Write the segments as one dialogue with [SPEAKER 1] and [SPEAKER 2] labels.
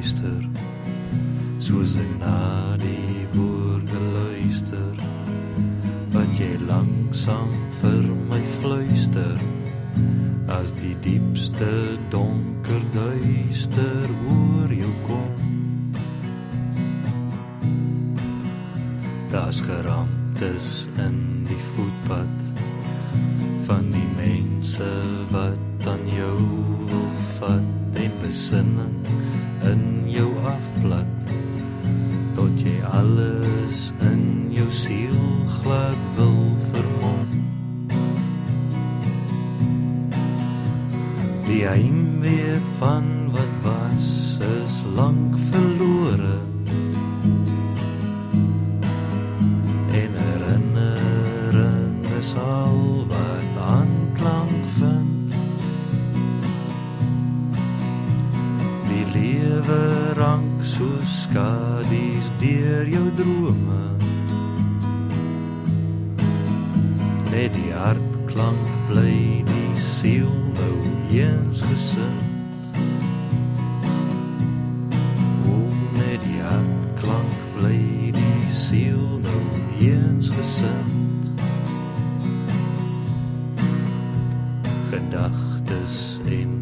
[SPEAKER 1] luister soos ek na die woorde luister wat jy langsam vir my fluister as die diepste donker duister oor jou kom. Daar's geraamtes in die voetpad van die mense wat aan jou wil vat besinning in jou afplat tot jy alles in jou siel glad wil vermom die heimwee van wat was is lank verlore. En herinnering is al wat lewe rank so skadies deur jou drome. Net die hartklank bly die siel nou eens gesind O, net die hartklank bly die siel nou eens gesind gedagtes en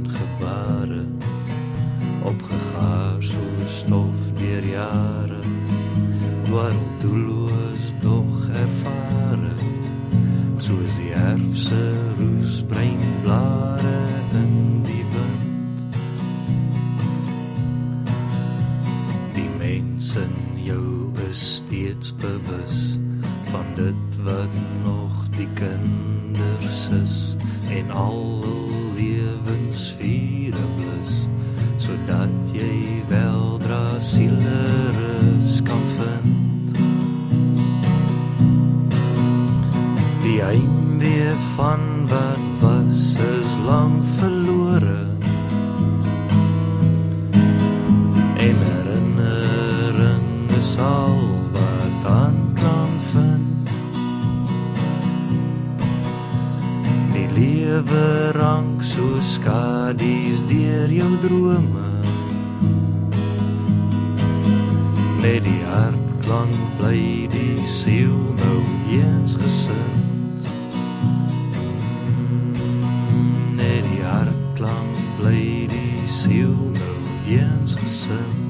[SPEAKER 1] soos die herfse roesbrein blare in die wind. Die mens in jou is steeds bewus van dit wat nog die kinders is en al die heimwee van wat was is lang verlore. En herinnering is al wat aanklank vind. Die lewe rank so skadies deur jou drome. Net die hartklank bly die siel nou eens gesind net die hartklank